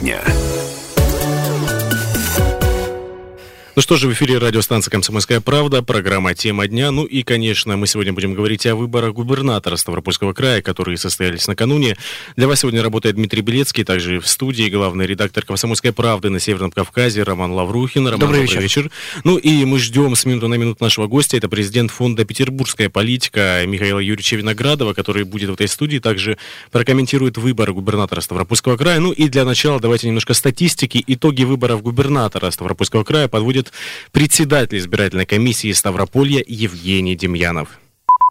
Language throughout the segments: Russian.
дня. Ну что же, в эфире радиостанция «Комсомольская правда», программа «Тема дня». Ну и, конечно, мы сегодня будем говорить о выборах губернатора Ставропольского края, которые состоялись накануне. Для вас сегодня работает Дмитрий Белецкий, также в студии главный редактор «Комсомольской правды» на Северном Кавказе Роман Лаврухин. Роман, добрый, добрый вечер. вечер. Ну и мы ждем с минуты на минуту нашего гостя. Это президент фонда «Петербургская политика» Михаила Юрьевича Виноградова, который будет в этой студии, также прокомментирует выборы губернатора Ставропольского края. Ну и для начала давайте немножко статистики. Итоги выборов губернатора Ставропольского края подводит председатель избирательной комиссии Ставрополья Евгений Демьянов.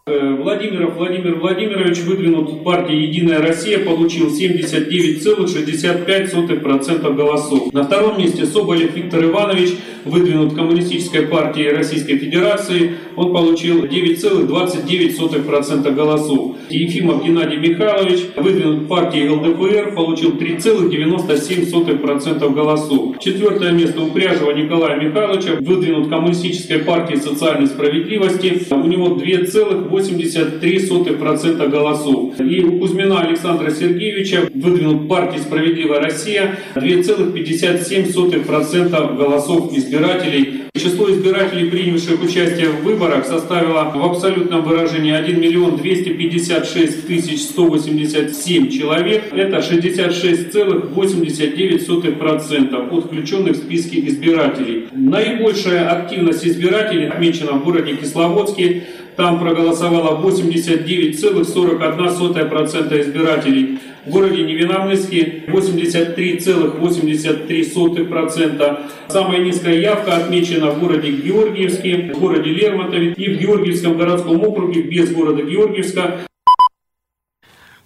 Э, Владимиров Владимир Владимирович выдвинут партии «Единая Россия», получил 79,65% голосов. На втором месте Соболев Виктор Иванович, выдвинут Коммунистической партии Российской Федерации, он получил 9,29% голосов. Ефимов Геннадий Михайлович, выдвинут партии ЛДПР, получил 3,97% голосов. Четвертое место у Пряжева Николая Михайловича, выдвинут Коммунистической партии социальной справедливости, у него 2,8 83% голосов. И у Кузьмина Александра Сергеевича выдвинут партия «Справедливая Россия» 2,57% голосов избирателей. Число избирателей, принявших участие в выборах, составило в абсолютном выражении 1 миллион 256 тысяч 187 человек. Это 66,89% от включенных в списки избирателей. Наибольшая активность избирателей отмечена в городе Кисловодске. Там проголосовало 89,41% избирателей. В городе Невиномысске 83,83%. Самая низкая явка отмечена в городе Георгиевске, в городе Лермонтове и в Георгиевском городском округе без города Георгиевска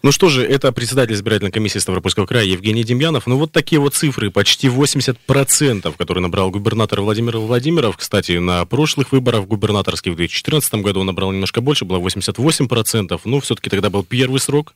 ну что же, это председатель избирательной комиссии Ставропольского края Евгений Демьянов. Ну вот такие вот цифры, почти 80%, которые набрал губернатор Владимир Владимиров. Кстати, на прошлых выборах губернаторских в 2014 году он набрал немножко больше, было 88%. Ну, все-таки тогда был первый срок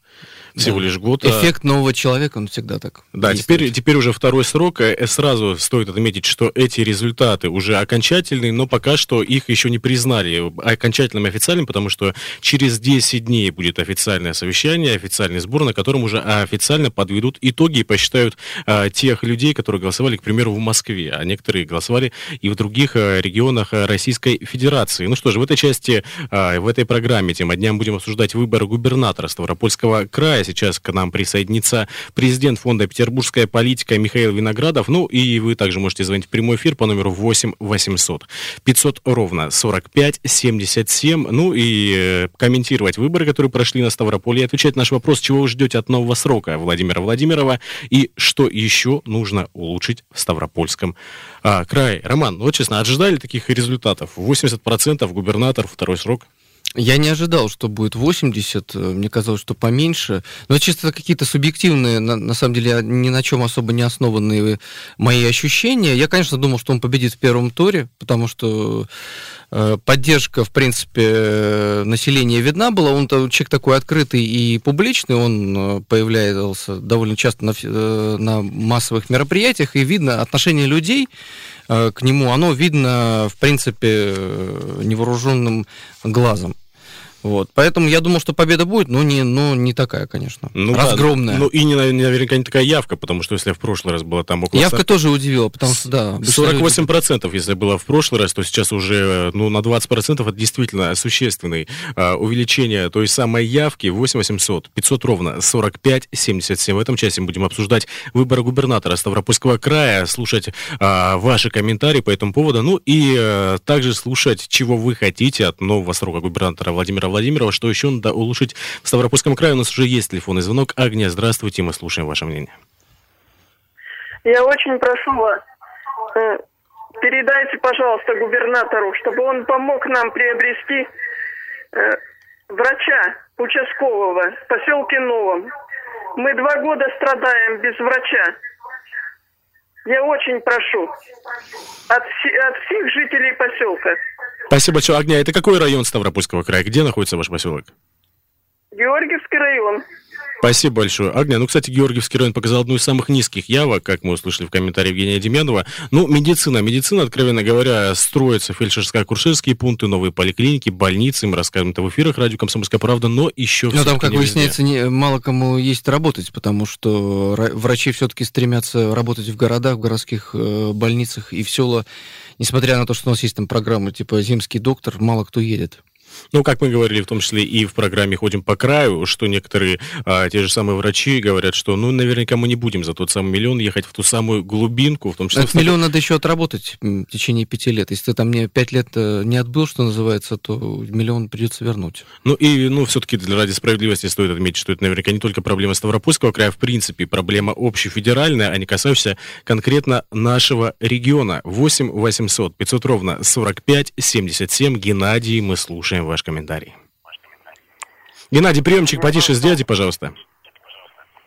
всего лишь год. А Эффект нового человека, он всегда так. Да, теперь, теперь уже второй срок. Э, сразу стоит отметить, что эти результаты уже окончательные, но пока что их еще не признали окончательным и официальным, потому что через 10 дней будет официальное совещание, официальный сбор, на котором уже официально подведут итоги и посчитают а, тех людей, которые голосовали, к примеру, в Москве, а некоторые голосовали и в других а, регионах Российской Федерации. Ну что же, в этой части, а, в этой программе тема дня мы будем обсуждать выборы губернатора Ставропольского края сейчас к нам присоединится президент фонда «Петербургская политика» Михаил Виноградов. Ну и вы также можете звонить в прямой эфир по номеру 8 800 500 ровно 45 77. Ну и э, комментировать выборы, которые прошли на Ставрополе, и отвечать на наш вопрос, чего вы ждете от нового срока Владимира Владимирова и что еще нужно улучшить в Ставропольском а, крае. Роман, ну вот честно, ожидали таких результатов? 80% губернатор, второй срок? Я не ожидал, что будет 80, э, мне казалось, что поменьше. Но чисто какие-то субъективные, на, на самом деле, ни на чем особо не основанные мои ощущения. Я, конечно, думал, что он победит в первом туре, потому что э, поддержка, в принципе, населения видна была. Он человек такой открытый и публичный, он э, появлялся довольно часто на, э, на массовых мероприятиях, и видно отношение людей Э, к нему, оно видно, в принципе, э, невооруженным глазом. Вот. Поэтому я думал, что победа будет, но не, но не такая, конечно. Ну, Разгромная. Да, ну и не, наверняка не такая явка, потому что если в прошлый раз было там около... Явка 40... тоже удивила, потому что, да... 48% люди... если было в прошлый раз, то сейчас уже ну, на 20% это действительно существенное а, увеличение той самой явки. 8 800, 500 ровно, 45, 77. В этом часе мы будем обсуждать выборы губернатора Ставропольского края, слушать а, ваши комментарии по этому поводу, ну и а, также слушать, чего вы хотите от нового срока губернатора Владимира Владимирова. Что еще надо улучшить в Ставропольском крае? У нас уже есть телефонный звонок. Агния, здравствуйте, мы слушаем ваше мнение. Я очень прошу вас, э, передайте, пожалуйста, губернатору, чтобы он помог нам приобрести э, врача участкового в поселке Новом. Мы два года страдаем без врача. Я очень прошу от, от всех жителей поселка. Спасибо большое, Огня. Это какой район Ставропольского края? Где находится ваш поселок? Георгиевский район. Спасибо большое. Агния, ну, кстати, Георгиевский район показал одну из самых низких явок, как мы услышали в комментарии Евгения Демьянова. Ну, медицина. Медицина, откровенно говоря, строится фельдшерско-акушерские пункты, новые поликлиники, больницы. Мы расскажем это в эфирах радио «Комсомольская правда», но еще Но там, как выясняется, не, мало кому есть работать, потому что врачи все-таки стремятся работать в городах, в городских э, больницах и в села. Несмотря на то, что у нас есть там программы типа «Земский доктор», мало кто едет. Ну, как мы говорили, в том числе и в программе «Ходим по краю», что некоторые, а, те же самые врачи говорят, что, ну, наверняка мы не будем за тот самый миллион ехать в ту самую глубинку, в том числе... Этот миллион надо еще отработать в течение пяти лет. Если ты там не пять лет э, не отбыл, что называется, то миллион придется вернуть. Ну, и, ну, все-таки ради справедливости стоит отметить, что это наверняка не только проблема Ставропольского края, в принципе, проблема общефедеральная, а не касающаяся конкретно нашего региона. 8 800 500 ровно 45 77. Геннадий, мы слушаем ваш комментарий. Геннадий, приемчик потише сделайте, пожалуйста.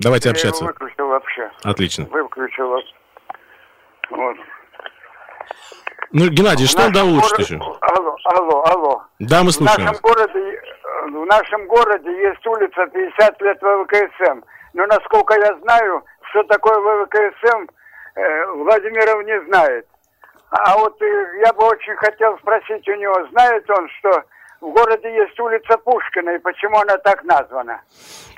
Давайте общаться. Я выключил вообще. Отлично. Выключил. Вот. Ну, Геннадий, что надо улучшить еще? Алло, алло, алло. Да, мы слушаем. В нашем, городе, в нашем городе есть улица 50 лет ВВКСМ. Но, насколько я знаю, что такое ВВКСМ, э, Владимиров не знает. А вот э, я бы очень хотел спросить у него, знает он, что в городе есть улица Пушкина, и почему она так названа?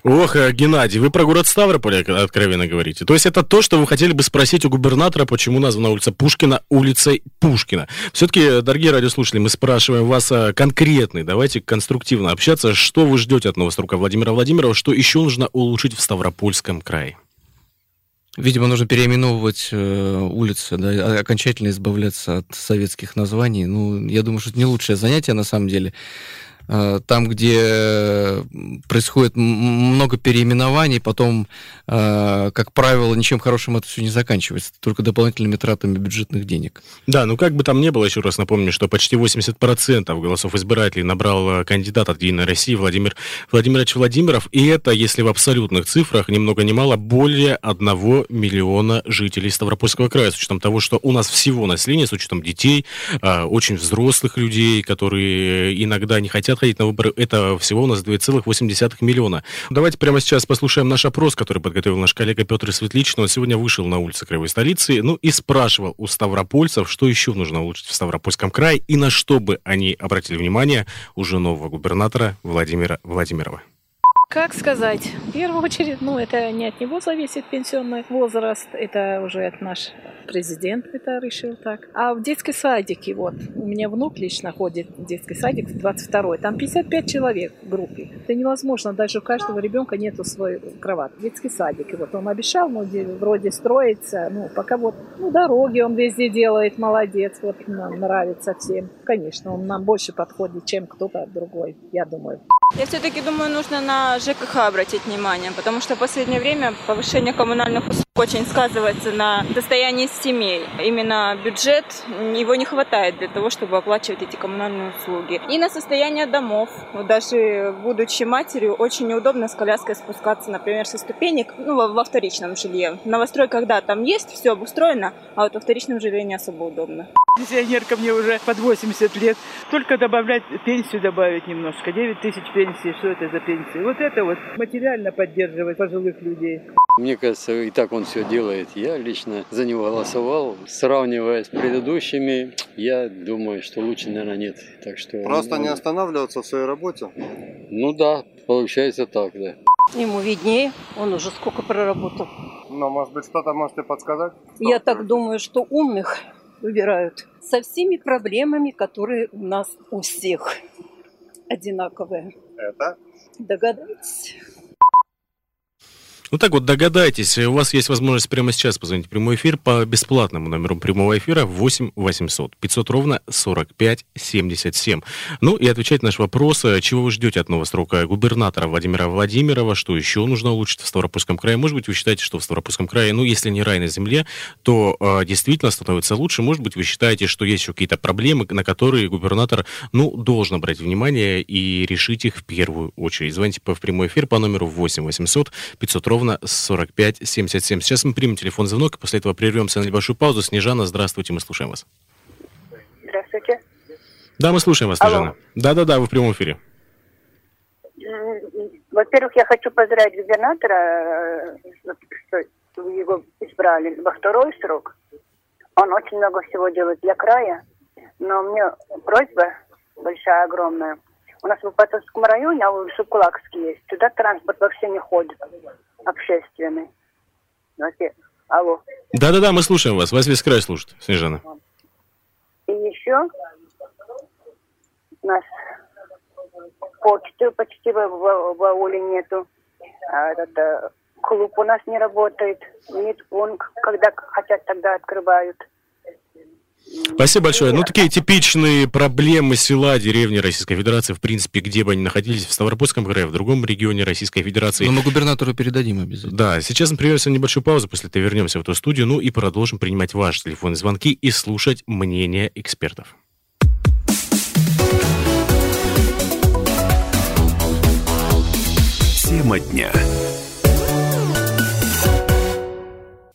Ох, э, Геннадий, вы про город Ставрополь откровенно говорите. То есть это то, что вы хотели бы спросить у губернатора, почему названа улица Пушкина улицей Пушкина. Все-таки, дорогие радиослушатели, мы спрашиваем вас э, конкретный, давайте конструктивно общаться. Что вы ждете от нового струка Владимира Владимирова, что еще нужно улучшить в Ставропольском крае? Видимо, нужно переименовывать э, улицы, да, окончательно избавляться от советских названий. Ну, я думаю, что это не лучшее занятие на самом деле. Э, там, где происходит много переименований, потом, э, как правило, ничем хорошим это все не заканчивается, только дополнительными тратами бюджетных денег. Да, ну как бы там ни было, еще раз напомню, что почти 80% голосов избирателей набрал э, кандидат от «Единой России» Владимир Владимирович Владимиров, и это, если в абсолютных цифрах, ни много ни мало, более 1 миллиона жителей Ставропольского края, с учетом того, что у нас всего населения, с учетом детей, очень взрослых людей, которые иногда не хотят ходить на выборы, это всего у нас 2,8 миллиона. Давайте прямо сейчас послушаем наш опрос, который подготовил наш коллега Петр Светличный. Он сегодня вышел на улицы Краевой столицы, ну и спрашивал у ставропольцев, что еще нужно улучшить в Ставропольском крае и на что бы они обратили внимание уже нового губернатора Владимира Владимирова. Как сказать? В первую очередь, ну, это не от него зависит пенсионный возраст, это уже от наш президент это решил так. А в детской садике, вот, у меня внук лично ходит в детский садик, в 22-й, там 55 человек в группе. Это невозможно, даже у каждого ребенка нету свой кровать. Детский садик, и вот он обещал, ну, вроде строится, ну, пока вот, ну, дороги он везде делает, молодец, вот, нам нравится всем. Конечно, он нам больше подходит, чем кто-то другой, я думаю. Я все-таки думаю, нужно на ЖКХ обратить внимание, потому что в последнее время повышение коммунальных услуг очень сказывается на состоянии семей. Именно бюджет, его не хватает для того, чтобы оплачивать эти коммунальные услуги. И на состояние домов. Даже будучи матерью, очень неудобно с коляской спускаться, например, со ступенек, ну, во, во вторичном жилье. В новостройках, да, там есть, все обустроено, а вот во вторичном жилье не особо удобно. Пенсионерка мне уже под 80 лет. Только добавлять, пенсию добавить немножко. 9 тысяч пенсии, что это за пенсия? Вот это вот материально поддерживать пожилых людей. Мне кажется, и так он все делает. Я лично за него голосовал. Сравнивая с предыдущими, я думаю, что лучше, наверное, нет. Так что, Просто ну, не останавливаться в своей работе? Ну да, получается так, да. Ему виднее, он уже сколько проработал. Ну, может быть, что-то можете подсказать? Я так думаю, что умных выбирают со всеми проблемами, которые у нас у всех одинаковые. Это? Догадайтесь. Ну так вот, догадайтесь, у вас есть возможность прямо сейчас позвонить в прямой эфир по бесплатному номеру прямого эфира 8 800 500 ровно 45 77. Ну и отвечать на наш вопрос, э, чего вы ждете от нового срока губернатора Владимира Владимирова, что еще нужно улучшить в Ставропольском крае. Может быть, вы считаете, что в Ставропольском крае, ну, если не рай на земле, то э, действительно становится лучше. Может быть, вы считаете, что есть еще какие-то проблемы, на которые губернатор, ну, должен брать внимание и решить их в первую очередь. Звоните в прямой эфир по номеру 8 800 500 ровно ровно 45 77. Сейчас мы примем телефон звонок, и после этого прервемся на небольшую паузу. Снежана, здравствуйте, мы слушаем вас. Здравствуйте. Да, мы слушаем вас, Снежана. Да-да-да, вы в прямом эфире. Во-первых, я хочу поздравить губернатора, э, что его избрали во второй срок. Он очень много всего делает для края. Но у меня просьба большая, огромная. У нас в Патовском районе, а улица Кулакский есть, туда транспорт вообще не ходит, общественный. Знаете, алло. Да-да-да, мы слушаем вас. Вас весь край слушает, Снежана. И еще у нас почты почти в, в, в ауле нету. А этот, э, клуб у нас не работает. Медпункт, когда хотят, тогда открывают. Спасибо большое. Ну, такие типичные проблемы села, деревни Российской Федерации, в принципе, где бы они находились, в Ставропольском крае, в другом регионе Российской Федерации. Но мы губернатору передадим обязательно. Да, сейчас мы прервемся на небольшую паузу, после этого вернемся в эту студию, ну и продолжим принимать ваши телефонные звонки и слушать мнение экспертов. Тема дня.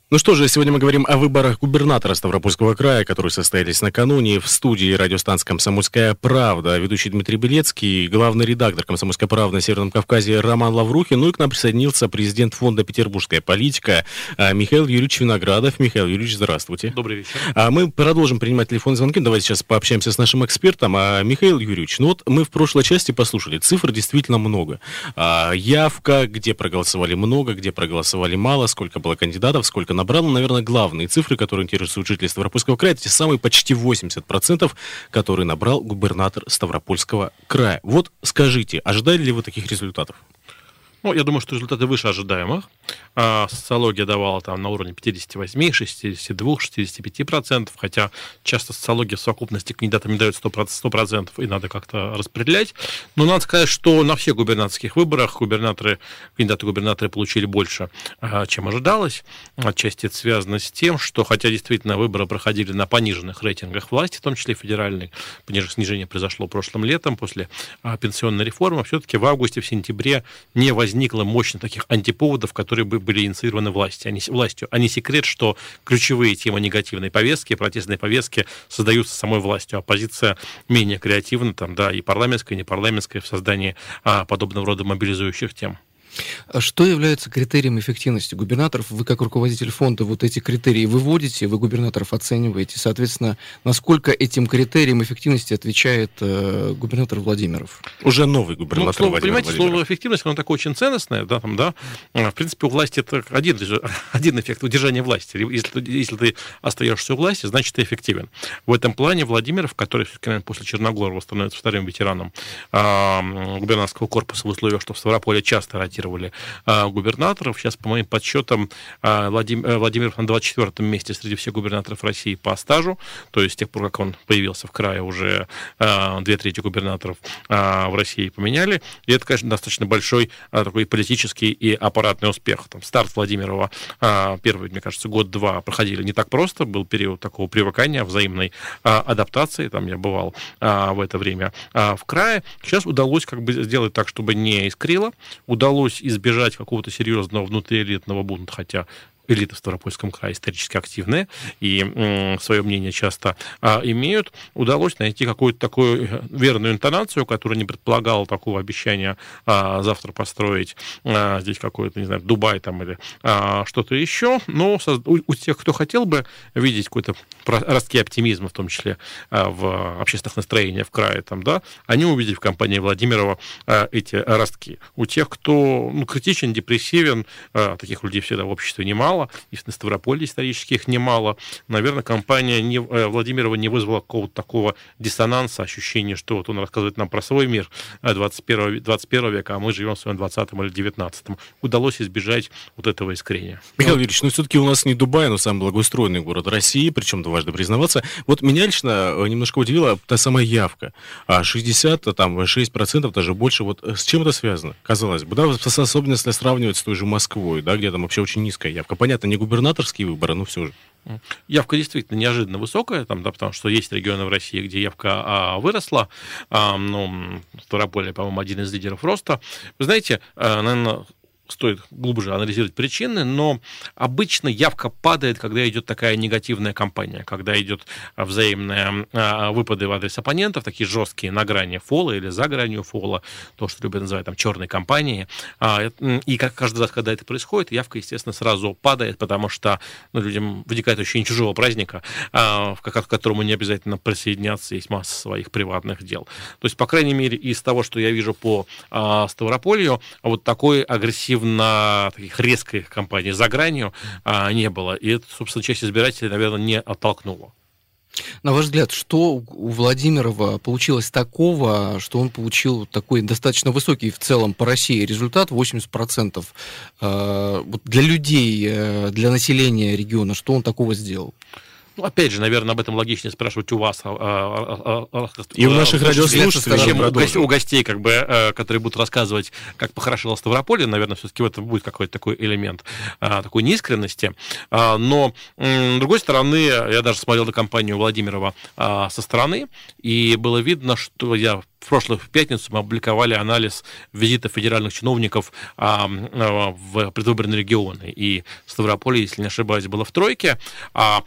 Ну что же, сегодня мы говорим о выборах губернатора Ставропольского края, которые состоялись накануне в студии радиостанции «Комсомольская правда». Ведущий Дмитрий Белецкий, главный редактор «Комсомольской правды» на Северном Кавказе Роман Лаврухин. Ну и к нам присоединился президент фонда «Петербургская политика» а, Михаил Юрьевич Виноградов. Михаил Юрьевич, здравствуйте. Добрый вечер. А мы продолжим принимать телефонные звонки. Давайте сейчас пообщаемся с нашим экспертом. А, Михаил Юрьевич, ну вот мы в прошлой части послушали, цифр действительно много. А, явка, где проголосовали много, где проголосовали мало, сколько было кандидатов, сколько набрал, наверное, главные цифры, которые интересуют жителей Ставропольского края, те самые почти 80%, которые набрал губернатор Ставропольского края. Вот скажите, ожидали ли вы таких результатов? Ну, я думаю, что результаты выше ожидаемых. А, социология давала там на уровне 58, 62, 65%, хотя часто социология в совокупности кандидатам не дает 100%, 100% и надо как-то распределять. Но надо сказать, что на всех губернаторских выборах губернаторы, кандидаты-губернаторы получили больше, а, чем ожидалось. Отчасти это связано с тем, что хотя действительно выборы проходили на пониженных рейтингах власти, в том числе федеральной, снижение произошло прошлым летом после а, пенсионной реформы, все-таки в августе, в сентябре не возникло возникло мощно таких антиповодов, которые бы были инициированы властью. Они, властью. а не секрет, что ключевые темы негативной повестки, протестной повестки создаются самой властью. Оппозиция менее креативна, там, да, и парламентская, и непарламентская в создании а, подобного рода мобилизующих тем. А что является критерием эффективности губернаторов? Вы как руководитель фонда вот эти критерии выводите, вы губернаторов оцениваете. Соответственно, насколько этим критериям эффективности отвечает э, губернатор Владимиров? Уже новый губернатор ну, слово, Владимир Понимаете, Владимиров. слово эффективность, оно такое очень ценностное, да, там, да. А, в принципе, у власти это один, один эффект удержания власти. Если, если ты остаешься у власти, значит, ты эффективен. В этом плане Владимиров, который, наверное, после Черногорова становится вторым ветераном э, губернаторского корпуса в условиях, что в Ставрополе часто ротировали ротировали а, губернаторов. Сейчас, по моим подсчетам, а, Владим, э, Владимиров на 24 месте среди всех губернаторов России по стажу. То есть с тех пор, как он появился в крае, уже а, две трети губернаторов а, в России поменяли. И это, конечно, достаточно большой а, такой политический и аппаратный успех. Там, старт Владимирова а, первый, мне кажется, год-два проходили не так просто. Был период такого привыкания, взаимной а, адаптации. Там я бывал а, в это время а, в крае. Сейчас удалось как бы сделать так, чтобы не искрило. Удалось удалось избежать какого-то серьезного внутриэлитного бунта, хотя элиты в Ставропольском крае исторически активные и свое мнение часто а, имеют, удалось найти какую-то такую э, верную интонацию, которая не предполагала такого обещания а, завтра построить а, здесь какой-то, не знаю, Дубай там или что-то еще. Но у, тех, кто хотел бы видеть какой-то ростки оптимизма, в том числе в общественных настроениях в крае, там, да, они увидели в компании Владимирова эти ростки. У тех, кто ну, критичен, депрессивен, таких людей всегда в обществе немало, немало, и на Ставрополе исторических немало. Наверное, компания не, э, Владимирова не вызвала какого-то такого диссонанса, ощущения, что вот он рассказывает нам про свой мир 21, э, 21 века, а мы живем в своем 20 или 19. Удалось избежать вот этого искрения. Михаил Юрьевич, ну все-таки у нас не Дубай, но самый благоустроенный город России, причем дважды признаваться. Вот меня лично э, немножко удивила та самая явка. 60, там, 6%, даже больше. Вот с чем это связано? Казалось бы, да, особенно если сравнивать с той же Москвой, да, где там вообще очень низкая явка понятно, не губернаторские выборы, но все же. Явка действительно неожиданно высокая, там, да, потому что есть регионы в России, где явка а, выросла. А, ну, Ставрополье, по-моему, один из лидеров роста. Вы знаете, а, наверное, стоит глубже анализировать причины, но обычно явка падает, когда идет такая негативная кампания, когда идет взаимные а, выпады в адрес оппонентов, такие жесткие на грани фола или за гранью фола, то, что любят называть там черной кампании. А, и как каждый раз, когда это происходит, явка, естественно, сразу падает, потому что ну, людям возникает ощущение чужого праздника, а, к которому не обязательно присоединяться, есть масса своих приватных дел. То есть, по крайней мере, из того, что я вижу по Ставрополью, вот такой агрессивно таких резких кампаний за гранью не было. И это, собственно, часть избирателей, наверное, не оттолкнуло. На ваш взгляд, что у Владимирова получилось такого, что он получил такой достаточно высокий в целом по России результат, 80%? Э, для людей, э, для населения региона, что он такого сделал? Ну, опять же, наверное, об этом логичнее спрашивать у вас. А, а, а, и у наших радиослушателей. Чем у гостей, у гостей, как бы, э, которые будут рассказывать, как похорошело Ставрополье, наверное, все-таки в этом будет какой-то такой элемент такой неискренности. Но, с другой стороны, я даже смотрел на компанию Владимирова со стороны, и было видно, что я в прошлую пятницу мы опубликовали анализ визита федеральных чиновников а, в предвыборные регионы. И Ставрополье, если не ошибаюсь, было в тройке. А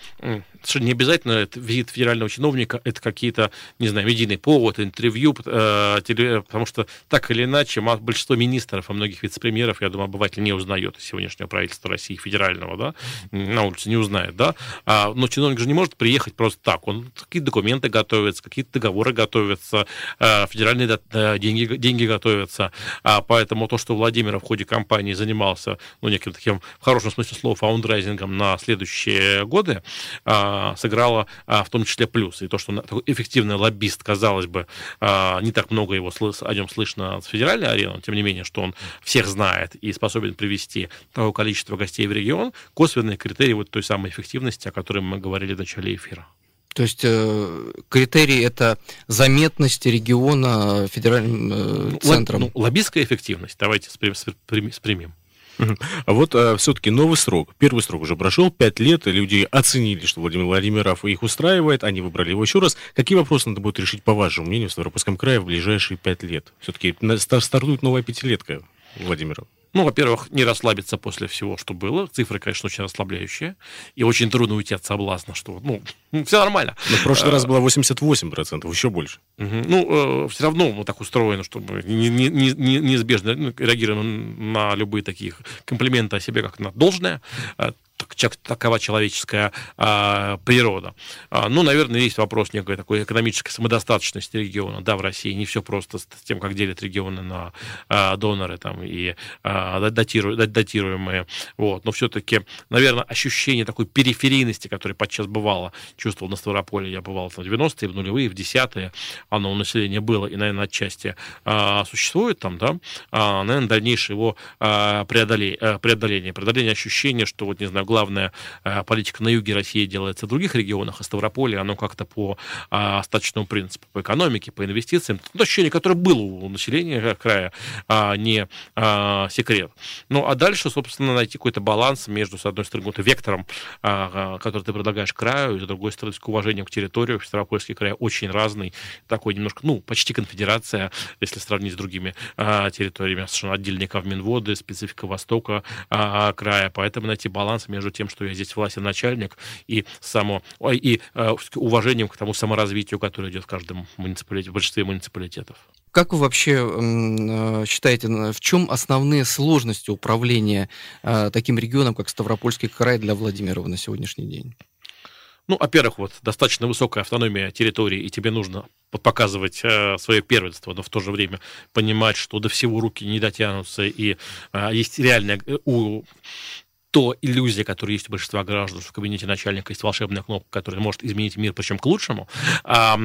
совершенно не обязательно это визит федерального чиновника, это какие-то, не знаю, медийный повод, интервью, э, теле, потому что так или иначе большинство министров, а многих вице-премьеров, я думаю, обыватель не узнает из сегодняшнего правительства России федерального, да, на улице не узнает, да, а, но чиновник же не может приехать просто так, он какие-то документы готовятся, какие-то договоры готовятся, э, федеральные э, деньги, деньги готовятся, а, поэтому то, что Владимир в ходе кампании занимался, ну, неким таким, в хорошем смысле слова, фаундрайзингом на следующие годы, а, сыграла а, в том числе плюс. И то, что такой эффективный лоббист, казалось бы, а, не так много его о нем слышно с федеральной арены, тем не менее, что он всех знает и способен привести такое количество гостей в регион, косвенные критерии вот той самой эффективности, о которой мы говорили в начале эфира. То есть э, критерий это заметность региона федеральным э, центром. Ну, лоббистская эффективность. Давайте спримем. А вот а, все-таки новый срок. Первый срок уже прошел, пять лет, люди оценили, что Владимир Владимиров их устраивает, они выбрали его еще раз. Какие вопросы надо будет решить, по вашему мнению, в Ставропольском крае в ближайшие пять лет? Все-таки стартует новая пятилетка Владимира. Ну, во-первых, не расслабиться после всего, что было. Цифры, конечно, очень расслабляющие. И очень трудно уйти от соблазна, что, ну, все нормально. Но в прошлый раз было 88%, еще больше. Ну, э, все равно мы так устроены, чтобы неизбежно ну, реагируем на любые такие комплименты о себе как на должное такова человеческая а, природа. А, ну, наверное, есть вопрос некой такой экономической самодостаточности региона. Да, в России не все просто с тем, как делят регионы на а, доноры там, и а, датиру, датируемые. Вот. Но все-таки, наверное, ощущение такой периферийности, которое подчас бывало, чувствовал на Ставрополе, я бывал в 90-е, в нулевые, в десятые, оно у населения было, и, наверное, отчасти а, существует там, да, а, наверное, дальнейшее его а, э, преодоление, преодоление ощущения, что, вот, не знаю, главная э, политика на юге России делается в других регионах, а Ставрополье, оно как-то по а, остаточному принципу, по экономике, по инвестициям. То ощущение, которое было у населения края, а, не а, секрет. Ну, а дальше, собственно, найти какой-то баланс между, с одной стороны, вот, вектором, который ты предлагаешь краю, и с другой стороны, с уважением к территории. Ставропольский край очень разный, такой немножко, ну, почти конфедерация, если сравнить с другими территориями, совершенно отдельников Минводы, специфика Востока края, поэтому найти баланс между между тем, что я здесь властный начальник, и, само, и э, уважением к тому саморазвитию, которое идет в каждом муниципалитете, в большинстве муниципалитетов. Как вы вообще э, считаете, в чем основные сложности управления э, таким регионом, как Ставропольский край для Владимирова на сегодняшний день? Ну, во-первых, вот достаточно высокая автономия территории, и тебе нужно показывать э, свое первенство, но в то же время понимать, что до всего руки не дотянутся, и э, есть реальная э, у то иллюзия, которая есть у большинства граждан, что в кабинете начальника есть волшебная кнопка, которая может изменить мир, причем к лучшему, а,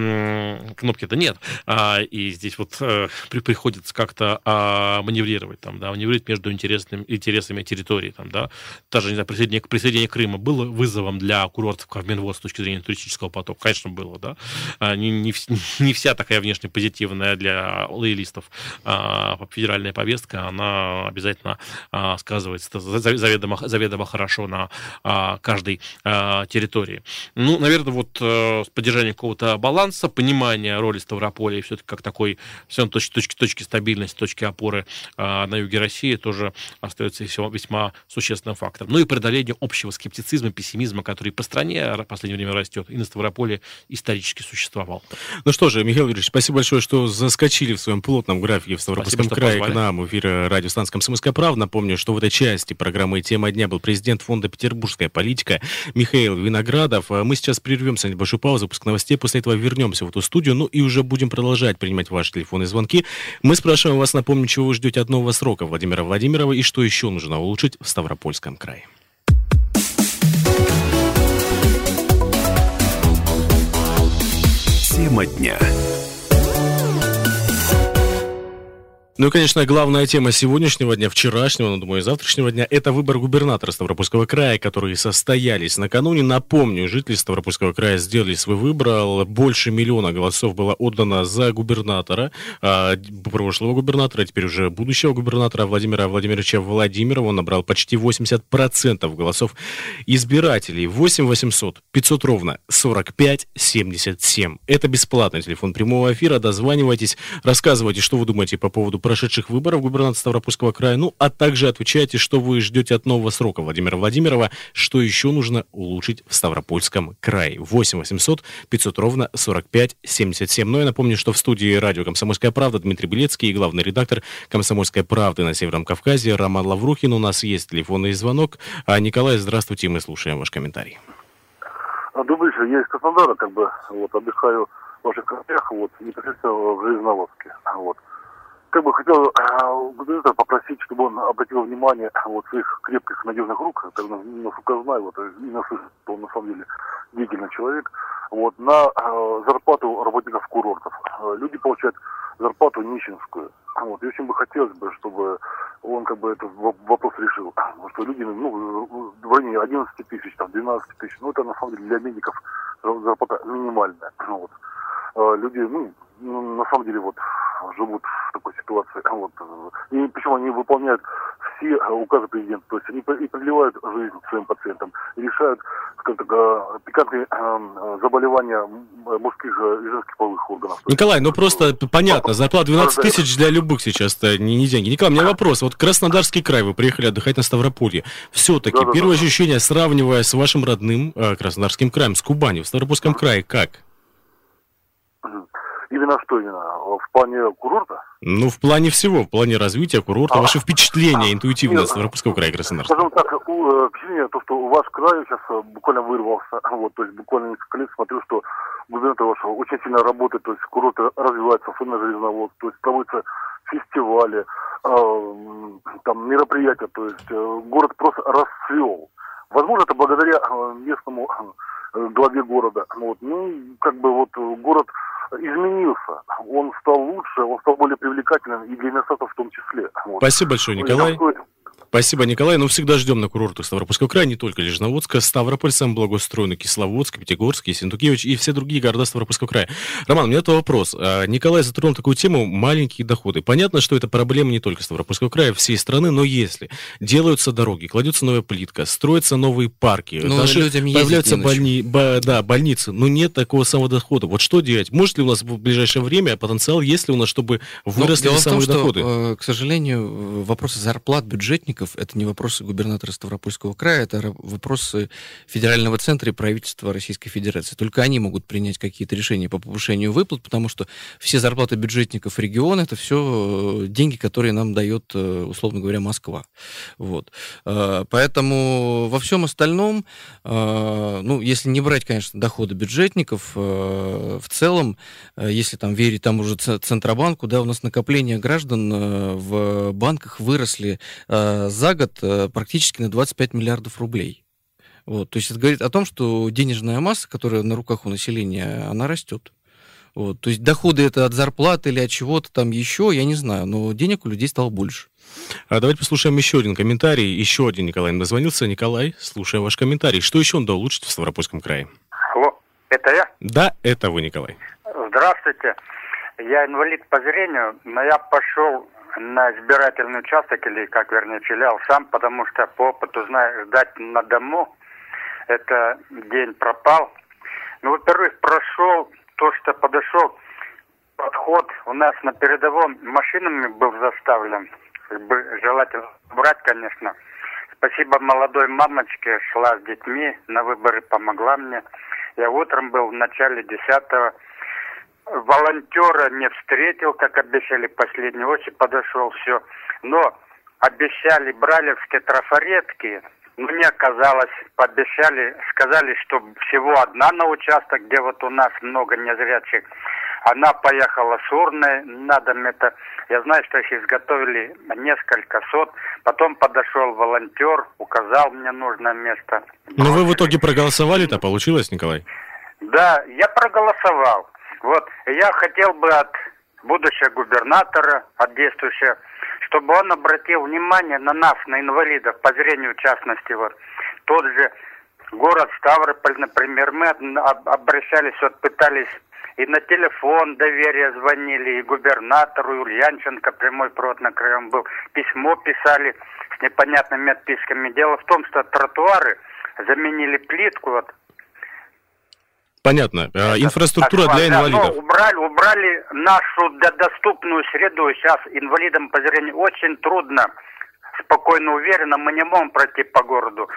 кнопки-то нет. А, и здесь вот а, при, приходится как-то а, маневрировать, там, да, маневрировать между интересными, интересами территории. Там, да. Даже, не знаю, присоединение, присоединение Крыма было вызовом для курортов Кавминвод с точки зрения туристического потока? Конечно, было, да. А, не, не, не вся такая внешне позитивная для лоялистов а, федеральная повестка, она обязательно а, сказывается заведомо заведомо хорошо на а, каждой а, территории. Ну, наверное, вот а, поддержание какого-то баланса, понимание роли Ставрополя все-таки как такой все равно точки, точки, точки стабильности, точки опоры а, на юге России тоже остается весьма, существенным фактором. Ну и преодоление общего скептицизма, пессимизма, который по стране в последнее время растет, и на Ставрополе исторически существовал. Ну что же, Михаил Юрьевич, спасибо большое, что заскочили в своем плотном графике в Ставропольском спасибо, крае к нам в эфире радиостанции «Комсомольская правда». Напомню, что в этой части программы «Тема дня» был президент фонда «Петербургская политика» Михаил Виноградов. А мы сейчас прервемся на небольшую паузу, выпуск новостей, после этого вернемся в эту студию, ну и уже будем продолжать принимать ваши телефонные звонки. Мы спрашиваем вас, напомню, чего вы ждете от нового срока Владимира Владимирова и что еще нужно улучшить в Ставропольском крае. Тема дня. Ну и, конечно, главная тема сегодняшнего дня, вчерашнего, ну, думаю, и завтрашнего дня, это выбор губернатора Ставропольского края, которые состоялись накануне. Напомню, жители Ставропольского края сделали свой выбор. Больше миллиона голосов было отдано за губернатора, а, прошлого губернатора, теперь уже будущего губернатора Владимира Владимировича Владимирова. Он набрал почти 80% голосов избирателей. 8 800 500 ровно 45 77. Это бесплатный телефон прямого эфира. Дозванивайтесь, рассказывайте, что вы думаете по поводу прошедших выборов губернатора Ставропольского края, ну, а также отвечайте, что вы ждете от нового срока Владимира Владимирова, что еще нужно улучшить в Ставропольском крае. 8 800 500 ровно 45 77. Ну, я напомню, что в студии радио «Комсомольская правда» Дмитрий Белецкий и главный редактор «Комсомольской правды» на Северном Кавказе Роман Лаврухин. У нас есть телефонный звонок. А, Николай, здравствуйте, мы слушаем ваш комментарий. Добрый вечер. Я из Краснодара, как бы, вот, отдыхаю в ваших краях, вот, непосредственно в Железноводске, вот как бы хотел э, губернатора попросить, чтобы он обратил внимание вот своих крепких, надежных рук, как, насколько знаю, вот, и наслышан, что он на самом деле деятельный человек, вот, на э, зарплату работников курортов. Э, люди получают зарплату нищенскую. Вот, и очень бы хотелось бы, чтобы он как бы этот вопрос решил. Потому что люди, ну, в районе 11 тысяч, там, 12 тысяч, ну, это на самом деле для медиков зарплата минимальная. Вот. Э, люди, ну, ну, на самом деле, вот, живут такой ситуации. Вот. И причем они выполняют все э, указы президента. То есть они и продлевают жизнь своим пациентам, и решают, скажем так, э, пикантные заболевания мужских и женских половых органов. Николай, ну просто понятно, зарплата 12 тысяч для любых сейчас не, не деньги. Николай, у меня вопрос. Вот Краснодарский край, вы приехали отдыхать на Ставрополье. Все-таки, да, да, первое да. ощущение, сравнивая с вашим родным Краснодарским краем, с Кубанью, в Ставропольском крае, как? Именно что именно? В плане курорта? Ну, в плане всего, в плане развития курорта. А, Ваши впечатления а, интуитивно нет, с края Краснодарского? Скажем так, э, впечатление, то, что ваш край сейчас э, буквально вырвался. Вот, то есть буквально несколько лет смотрю, что губернатор вашего очень сильно работает, то есть курорты развиваются, особенно железновод, то есть проводятся фестивали, э, там мероприятия, то есть э, город просто расцвел. Возможно, это благодаря местному главе города. Вот. Ну, как бы вот город изменился. Он стал лучше, он стал более привлекательным и для иностранцев в том числе. Вот. Спасибо большое, Николай. Спасибо, Николай. Ну, всегда ждем на курортах Ставропольского края, не только Лежноводска, Ставрополь, сам благоустроенный Кисловодск, Пятигорск, Ессентукевич и все другие города Ставропольского края. Роман, у меня это вопрос. А, Николай затронул такую тему маленькие доходы. Понятно, что это проблема не только Ставропольского края, всей страны, но если делаются дороги, кладется новая плитка, строятся новые парки, но ну, даже появляются больни... Бо... да, больницы, но нет такого самого дохода. Вот что делать? Может ли у нас в ближайшее время потенциал, есть ли у нас, чтобы выросли самые том, доходы? Что, э, к сожалению, вопросы зарплат бюджетников чиновников, это не вопросы губернатора Ставропольского края, это вопросы федерального центра и правительства Российской Федерации. Только они могут принять какие-то решения по повышению выплат, потому что все зарплаты бюджетников региона это все э, деньги, которые нам дает, э, условно говоря, Москва. Вот. Э, поэтому во всем остальном, ну, если не брать, конечно, доходы бюджетников, в целом, если там верить тому же Центробанку, да, у нас накопления граждан в банках выросли год э, практически на 25 миллиардов рублей. Вот, то есть это говорит о том, что денежная масса, которая на руках у населения, она растет. Вот, то есть доходы это от зарплаты или от чего-то там еще, я не знаю, но денег у людей стало больше. А давайте послушаем еще один комментарий. Еще один Николай нам дозвонился. Николай, слушаем ваш комментарий. Что еще он улучшить в Ставропольском крае? Алло, это я? Да, это вы, Николай. Здравствуйте. Я инвалид по зрению, но я пошел на избирательный участок, или, как вернее, филиал сам, потому что по опыту знаю, ждать на дому, это день пропал. Ну, во-первых, прошел то, что подошел подход у нас на передовом машинами был заставлен. Желательно брать, конечно. Спасибо молодой мамочке, шла с детьми, на выборы помогла мне. Я утром был в начале десятого. Волонтера не встретил, как обещали, последний очередь подошел, все. Но обещали бралевские трафаретки, но не оказалось. Пообещали, сказали, что всего одна на участок, где вот у нас много незрячих. Она поехала с урной на дом это. Я знаю, что их изготовили несколько сот. Потом подошел волонтер, указал мне нужное место. Но вы в итоге проголосовали-то, получилось, Николай? Да, я проголосовал. Вот, я хотел бы от будущего губернатора, от действующего, чтобы он обратил внимание на нас, на инвалидов, по зрению в частности. Вот. Тот же город Ставрополь, например, мы обращались, вот пытались и на телефон доверия звонили, и губернатору, и Ульянченко прямой провод на краем был. Письмо писали с непонятными отписками. Дело в том, что тротуары заменили плитку, вот Понятно. Это Инфраструктура для инвалидов. Да, убрали, убрали нашу доступную среду. Сейчас инвалидам по зрению очень трудно, спокойно, уверенно. Мы не можем пройти по городу.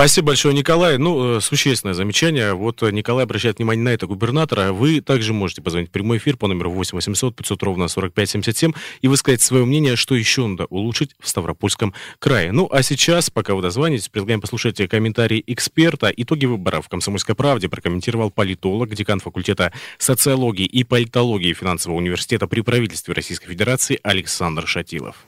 Спасибо большое, Николай. Ну, э, существенное замечание. Вот э, Николай обращает внимание на это губернатора. Вы также можете позвонить в прямой эфир по номеру 8 800 500 ровно 45 77 и высказать свое мнение, что еще надо улучшить в Ставропольском крае. Ну, а сейчас, пока вы дозвонитесь, предлагаем послушать комментарии эксперта. Итоги выборов в «Комсомольской правде» прокомментировал политолог, декан факультета социологии и политологии финансового университета при правительстве Российской Федерации Александр Шатилов.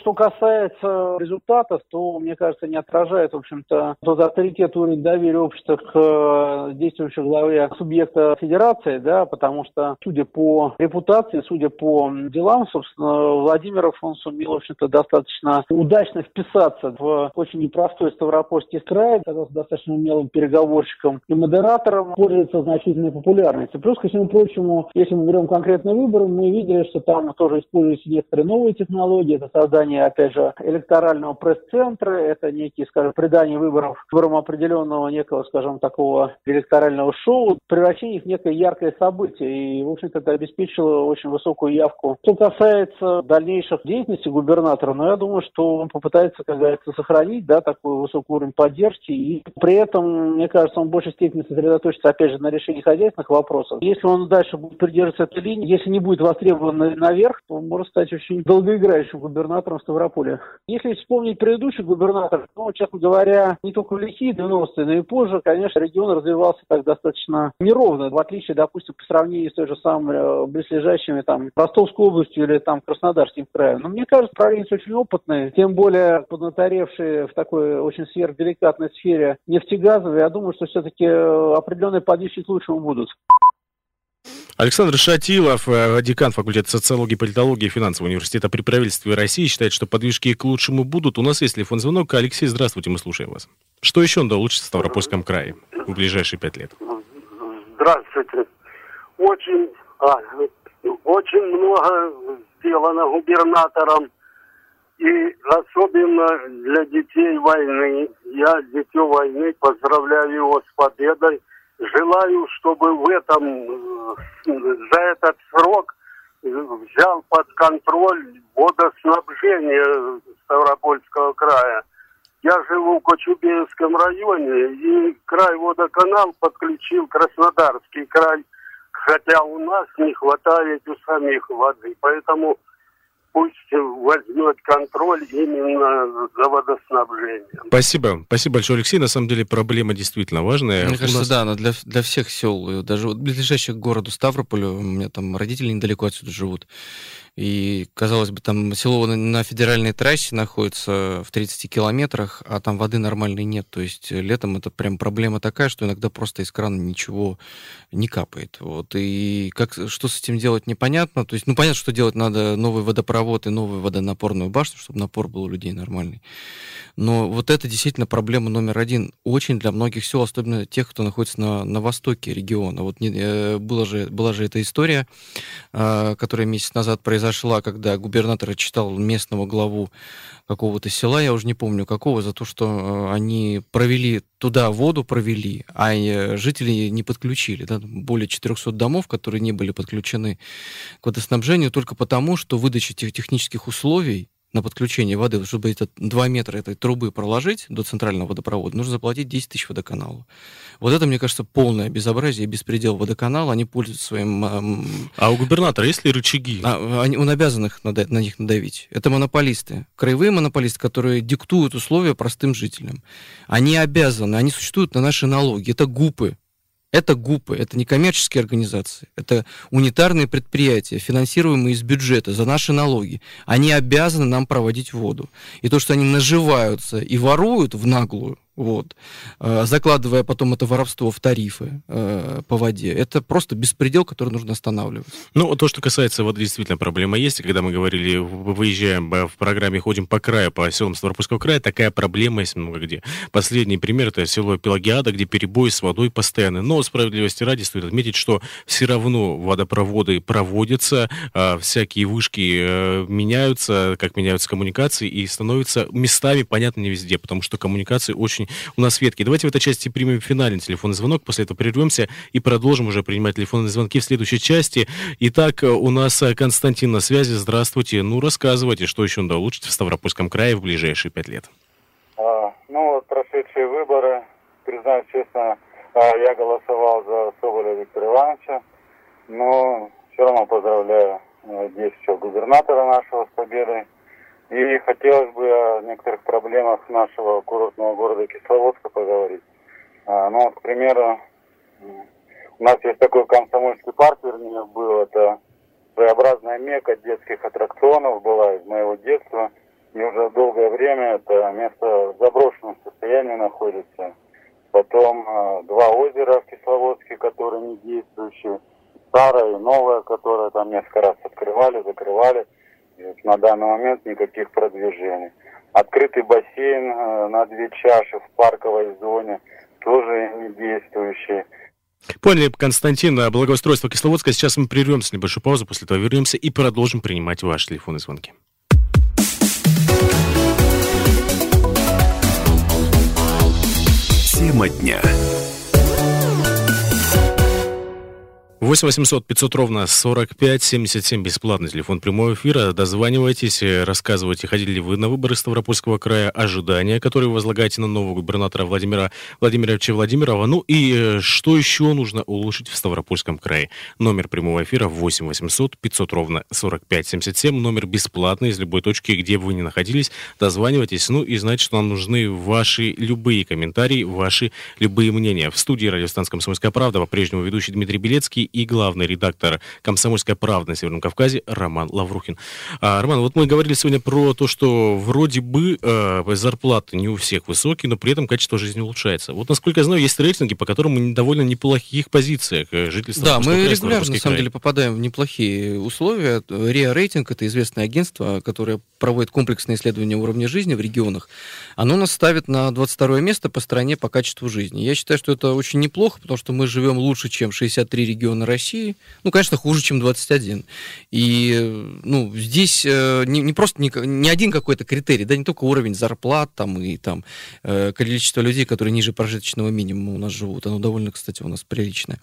Что касается результатов, то, мне кажется, не отражает, в общем-то, тот авторитет уровень доверия общества к э, действующей главе субъекта федерации, да, потому что, судя по репутации, судя по делам, собственно, Владимиров, он сумел, в общем-то, достаточно удачно вписаться в очень непростой Ставропольский край, оказался достаточно умелым переговорщиком и модератором, пользуется значительной популярностью. Плюс, ко всему прочему, если мы берем конкретные выборы, мы видели, что там тоже используются некоторые новые технологии, это создание создание, опять же, электорального пресс-центра, это некие, скажем, придание выборов выборам определенного некого, скажем, такого электорального шоу, превращение их в некое яркое событие, и, в общем-то, это обеспечило очень высокую явку. Что касается дальнейших деятельности губернатора, ну, я думаю, что он попытается, как говорится, сохранить, да, такой высокий уровень поддержки, и при этом, мне кажется, он в большей степени сосредоточится, опять же, на решении хозяйственных вопросов. Если он дальше будет придерживаться этой линии, если не будет востребован наверх, то он может стать очень долгоиграющим губернатором Ставрополя. Если вспомнить предыдущий губернатор, ну, честно говоря, не только в лихие 90-е, но и позже, конечно, регион развивался так достаточно неровно, в отличие, допустим, по сравнению с той же самой э, близлежащими там Ростовской областью или там Краснодарским краем. Но мне кажется, правительство очень опытное, тем более поднаторевшие в такой очень сверхделикатной сфере нефтегазовой, я думаю, что все-таки э, определенные подвижки к лучшему будут. Александр Шатилов, э, декан факультета социологии, политологии и финансового университета при правительстве России, считает, что подвижки к лучшему будут. У нас есть телефон звонок. Алексей, здравствуйте, мы слушаем вас. Что еще надо улучшить в Ставропольском крае в ближайшие пять лет? Здравствуйте. Очень, а, очень много сделано губернатором. И особенно для детей войны. Я детей войны поздравляю его с победой желаю, чтобы в этом, э, за этот срок взял под контроль водоснабжение Ставропольского края. Я живу в Кочубеевском районе, и край водоканал подключил Краснодарский край, хотя у нас не хватает у самих воды. Поэтому пусть возьмет контроль именно за водоснабжением. Спасибо. Спасибо большое, Алексей. На самом деле проблема действительно важная. Мне у кажется, нас... да, она для, для всех сел, даже ближайших к городу Ставрополю, у меня там родители недалеко отсюда живут, и, казалось бы, там село на, федеральной трассе находится в 30 километрах, а там воды нормальной нет. То есть летом это прям проблема такая, что иногда просто из крана ничего не капает. Вот. И как, что с этим делать, непонятно. То есть, ну, понятно, что делать надо новый водопровод и новую водонапорную башню, чтобы напор был у людей нормальный. Но вот это действительно проблема номер один. Очень для многих сел, особенно тех, кто находится на, на востоке региона. Вот не, э, была, же, была же эта история, э, которая месяц назад произошла произошла, когда губернатор читал местного главу какого-то села, я уже не помню какого, за то, что э, они провели туда воду, провели, а э, жители не подключили. Да? Более 400 домов, которые не были подключены к водоснабжению только потому, что выдача тех технических условий на подключение воды, чтобы это 2 метра этой трубы проложить до центрального водопровода, нужно заплатить 10 тысяч водоканалу. Вот это, мне кажется, полное безобразие беспредел водоканала. Они пользуются своим... А у губернатора есть ли рычаги? А, они, он обязан их на, на них надавить. Это монополисты. Краевые монополисты, которые диктуют условия простым жителям. Они обязаны, они существуют на наши налоги. Это ГУПы. Это ГУПы, это не коммерческие организации, это унитарные предприятия, финансируемые из бюджета за наши налоги. Они обязаны нам проводить воду. И то, что они наживаются и воруют в наглую, вот, э, закладывая потом это воровство в тарифы э, по воде. Это просто беспредел, который нужно останавливать. Ну, то, что касается воды, действительно проблема есть. Когда мы говорили, выезжаем в программе «Ходим по краю», по селам Ставропольского края, такая проблема есть много где. Последний пример – это село Пелагиада, где перебои с водой постоянны. Но справедливости ради стоит отметить, что все равно водопроводы проводятся, всякие вышки э, меняются, как меняются коммуникации, и становятся местами, понятно, не везде, потому что коммуникации очень у нас ветки. Давайте в этой части примем финальный телефонный звонок, после этого прервемся и продолжим уже принимать телефонные звонки в следующей части. Итак, у нас э, Константин на связи. Здравствуйте. Ну, рассказывайте, что еще надо улучшить в Ставропольском крае в ближайшие пять лет. А, ну, вот прошедшие выборы, признаюсь честно, а, я голосовал за Соболя Виктора Ивановича, но все равно поздравляю э, действующего губернатора нашего с победой. И хотелось бы о некоторых проблемах нашего курортного города Кисловодска поговорить. А, ну, вот, к примеру, у нас есть такой комсомольский парк, вернее, был. Это своеобразная мека детских аттракционов была из моего детства. И уже долгое время это место в заброшенном состоянии находится. Потом э, два озера в Кисловодске, которые не действующие. Старое и новое, которое там несколько раз открывали, закрывали на данный момент никаких продвижений. Открытый бассейн э, на две чаши в парковой зоне тоже не действующий. Поняли, Константин, благоустройство Кисловодска. Сейчас мы прервемся небольшую паузу, после этого вернемся и продолжим принимать ваши телефонные звонки. Тема дня. 8 800 500 ровно 45 77 бесплатный телефон прямого эфира. Дозванивайтесь, рассказывайте, ходили ли вы на выборы Ставропольского края, ожидания, которые возлагаете на нового губернатора Владимира Владимировича Владимирова. Ну и э, что еще нужно улучшить в Ставропольском крае? Номер прямого эфира 8 800 500 ровно 45 77. Номер бесплатный из любой точки, где бы вы ни находились. Дозванивайтесь. Ну и знаете, что нам нужны ваши любые комментарии, ваши любые мнения. В студии радиостанции «Комсомольская правда» по-прежнему ведущий Дмитрий Белецкий и главный редактор «Комсомольской правды» на Северном Кавказе Роман Лаврухин. А, Роман, вот мы говорили сегодня про то, что вроде бы э, зарплаты не у всех высокие, но при этом качество жизни улучшается. Вот, насколько я знаю, есть рейтинги, по которым мы довольно неплохих позициях э, жительства. Да, мы регулярно, на самом деле, попадаем в неплохие условия. РИА рейтинг — это известное агентство, которое проводит комплексные исследования уровня жизни в регионах. Оно нас ставит на 22 место по стране по качеству жизни. Я считаю, что это очень неплохо, потому что мы живем лучше, чем 63 региона на России. Ну, конечно, хуже, чем 21. И ну, здесь э, не, не просто не, не один какой-то критерий, да, не только уровень зарплат там, и там, э, количество людей, которые ниже прожиточного минимума у нас живут. Оно довольно, кстати, у нас приличное.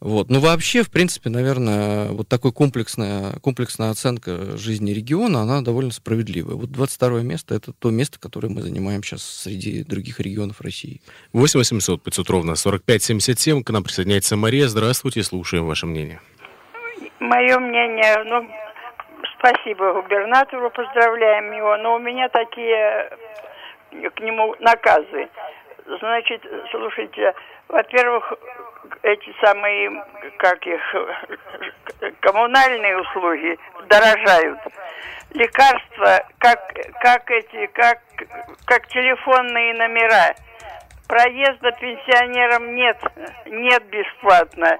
Вот. Но вообще, в принципе, наверное, вот такой комплексная, комплексная оценка жизни региона, она довольно справедливая. Вот 22 место — это то место, которое мы занимаем сейчас среди других регионов России. 8 800 500 ровно 45 77. К нам присоединяется Мария. Здравствуйте, слушаю слушаем ваше мнение. Мое мнение, ну, спасибо губернатору, поздравляем его, но у меня такие к нему наказы. Значит, слушайте, во-первых, эти самые, как их, коммунальные услуги дорожают. Лекарства, как, как эти, как, как телефонные номера. Проезда пенсионерам нет, нет бесплатно.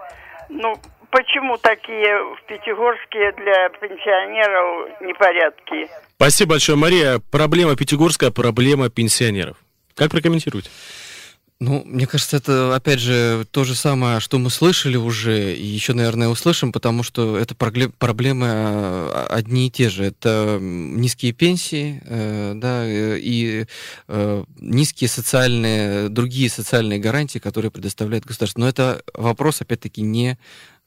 Ну, почему такие в Пятигорске для пенсионеров непорядки? Спасибо большое, Мария. Проблема Пятигорская, проблема пенсионеров. Как прокомментируете? Ну, мне кажется, это, опять же, то же самое, что мы слышали уже, и еще, наверное, услышим, потому что это проблемы а, одни и те же. Это низкие пенсии, э, да, э, и э, низкие социальные, другие социальные гарантии, которые предоставляет государство. Но это вопрос, опять-таки, не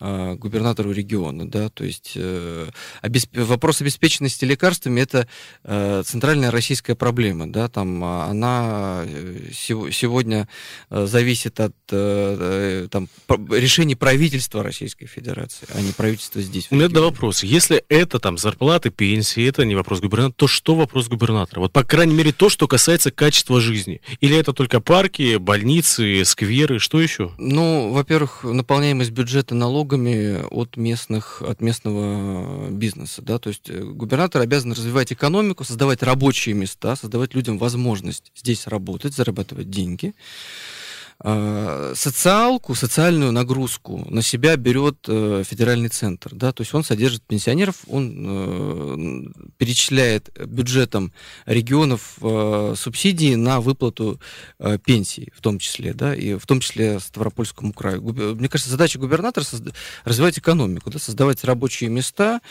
а, губернатору региона, да, то есть э, обесп... вопрос обеспеченности лекарствами это э, центральная российская проблема, да, там а, она э, сегодня э, зависит от э, там решений правительства Российской Федерации, а не правительства здесь. У меня два вопроса. Если это там зарплаты, пенсии, это не вопрос губернатора, то что вопрос губернатора? Вот по крайней мере то, что касается качества жизни, или это только парки, больницы, скверы, что еще? Ну, во-первых, наполняемость бюджета налогов налогами от местных, от местного бизнеса, да, то есть э, губернатор обязан развивать экономику, создавать рабочие места, создавать людям возможность здесь работать, зарабатывать деньги, социалку, социальную нагрузку на себя берет э, федеральный центр, да, то есть он содержит пенсионеров, он э, перечисляет бюджетом регионов э, субсидии на выплату э, пенсий, в том числе, да, и в том числе Ставропольскому краю. Мне кажется, задача губернатора развивать экономику, да, создавать рабочие места,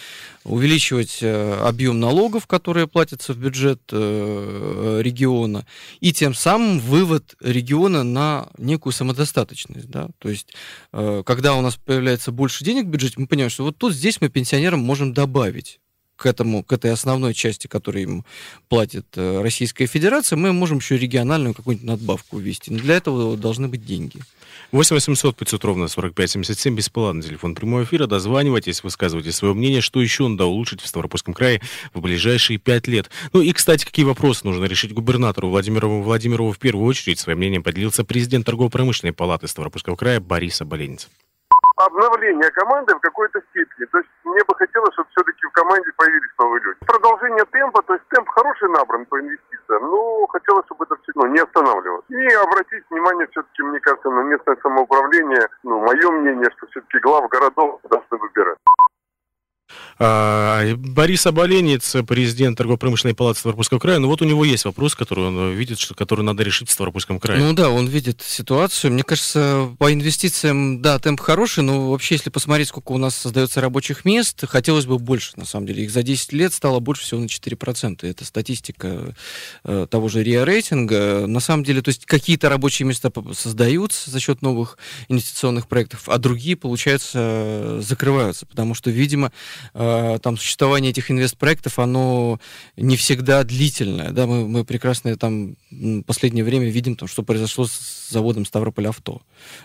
увеличивать э, объем налогов, которые платятся в бюджет э, региона, и тем самым вывод региона на некую самодостаточность, да, то есть э, когда у нас появляется больше денег в бюджете, мы понимаем, что вот тут здесь мы пенсионерам можем добавить к этому, к этой основной части, которую им платит Российская Федерация, мы можем еще региональную какую-нибудь надбавку ввести. Но для этого должны быть деньги. 8 800 500 ровно 45 77, бесплатный телефон прямого эфира. Дозванивайтесь, высказывайте свое мнение, что еще надо улучшить в Ставропольском крае в ближайшие пять лет. Ну и, кстати, какие вопросы нужно решить губернатору Владимиру Владимирову в первую очередь. Своим мнением поделился президент торгово-промышленной палаты Ставропольского края Борис Оболенец обновление команды в какой-то степени. То есть мне бы хотелось, чтобы все-таки в команде появились новые люди. Продолжение темпа, то есть темп хороший набран по инвестициям, но хотелось, чтобы это все ну, не останавливалось. И обратить внимание все-таки, мне кажется, на местное самоуправление. Ну, мое мнение, что все-таки глав городов должны выбирать. А, Борис Оболенец, президент торгово-промышленной палаты Ставропольского края, ну вот у него есть вопрос, который он видит, что, который надо решить в Ставропольском крае. Ну да, он видит ситуацию. Мне кажется, по инвестициям, да, темп хороший, но вообще, если посмотреть, сколько у нас создается рабочих мест, хотелось бы больше, на самом деле. Их за 10 лет стало больше всего на 4%. Это статистика э, того же РИА рейтинга. На самом деле, то есть какие-то рабочие места создаются за счет новых инвестиционных проектов, а другие, получается, закрываются, потому что, видимо, э, там существование этих инвестпроектов, оно не всегда длительное. Да? Мы, мы прекрасно там последнее время видим, там, что произошло с заводом Ставрополь Авто.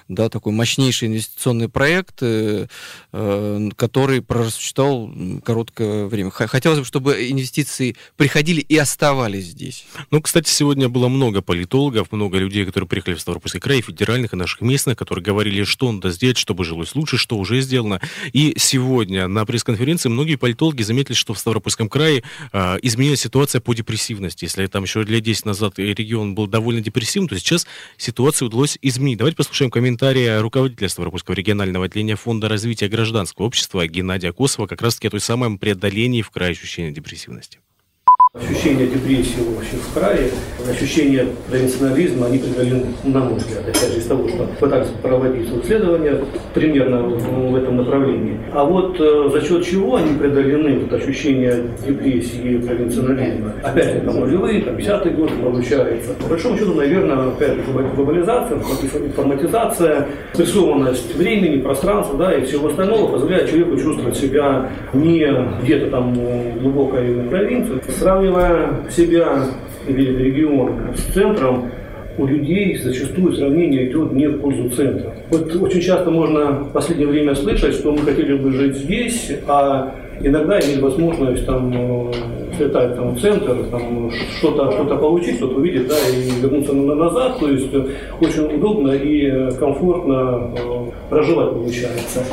Да, такой мощнейший инвестиционный проект, э, э, который просуществовал короткое время. Хотелось бы, чтобы инвестиции приходили и оставались здесь. Ну, кстати, сегодня было много политологов, много людей, которые приехали в Ставропольский край, федеральных и наших местных, которые говорили, что надо сделать, чтобы жилось лучше, что уже сделано. И сегодня на пресс-конференции многие политологи заметили, что в Ставропольском крае э, изменилась ситуация по депрессивности. Если там еще лет 10 назад регион был довольно депрессивным, то сейчас ситуацию удалось изменить. Давайте послушаем комментарии руководителя Ставропольского регионального отделения Фонда развития гражданского общества Геннадия Косова как раз-таки о той самой преодолении в крае ощущения депрессивности. Ощущение депрессии вообще в крае, ощущение провинционализма, они преодолены, на мой взгляд, опять же, из того, что пытались проводить исследования примерно в этом направлении. А вот э, за счет чего они преодолены, вот ощущение депрессии и провинционализма? Опять же, там нулевые, там 50-й год получается. По большому счету, наверное, опять же, глобализация, информатизация, спрессованность времени, пространства, да, и всего остального позволяет человеку чувствовать себя не где-то там в глубокой провинции, сравнивать сравнивая себя или регион с центром, у людей зачастую сравнение идет не в пользу центра. Вот очень часто можно в последнее время слышать, что мы хотели бы жить здесь, а иногда иметь возможность там э, слетать там, в центр, там, что-то что получить, что-то увидеть, да, и вернуться назад. То есть очень удобно и комфортно э, проживать получается.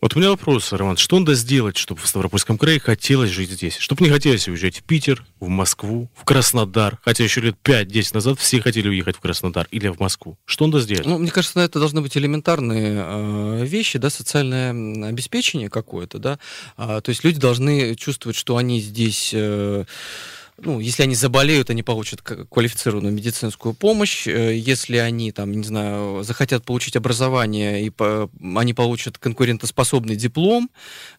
Вот у меня вопрос, Роман, что надо сделать, чтобы в Ставропольском крае хотелось жить здесь? Чтобы не хотелось уезжать в Питер, в Москву, в Краснодар, хотя еще лет 5-10 назад все хотели уехать в Краснодар или в Москву. Что надо сделать? Ну, мне кажется, это должны быть элементарные э, вещи, да, социальное обеспечение какое-то, да, а, то есть люди должны чувствовать, что они здесь... Э, ну, если они заболеют, они получат квалифицированную медицинскую помощь. Э, если они, там, не знаю, захотят получить образование, и они получат конкурентоспособный диплом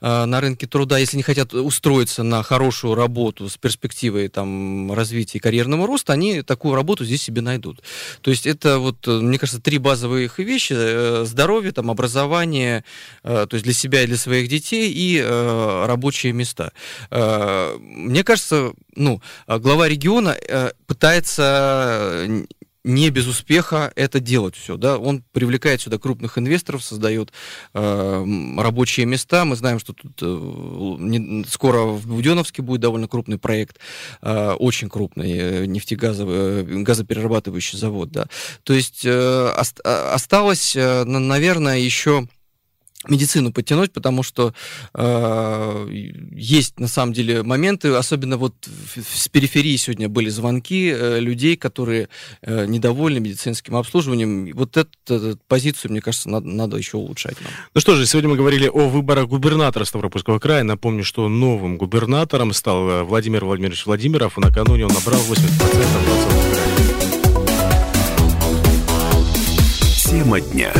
э, на рынке труда. Если не хотят устроиться на хорошую работу с перспективой там, развития и карьерного роста, они такую работу здесь себе найдут. То есть это, вот, э, мне кажется, три базовые вещи. Э, здоровье, там, образование, то есть для себя и для своих детей, и рабочие места. Мне кажется, ну, глава региона э, пытается не без успеха это делать все, да, он привлекает сюда крупных инвесторов, создает э, рабочие места, мы знаем, что тут э, не, скоро в Буденовске будет довольно крупный проект, э, очень крупный э, нефтегазовый, э, газоперерабатывающий завод, да, то есть э, ост, осталось, э, наверное, еще медицину подтянуть, потому что э, есть на самом деле моменты, особенно вот с периферии сегодня были звонки э, людей, которые э, недовольны медицинским обслуживанием. Вот эту, эту позицию, мне кажется, надо, надо еще улучшать. Нам. Ну что же, сегодня мы говорили о выборах губернатора Ставропольского края. Напомню, что новым губернатором стал э, Владимир Владимирович Владимиров, и накануне он набрал 80% голосов. Тема дня.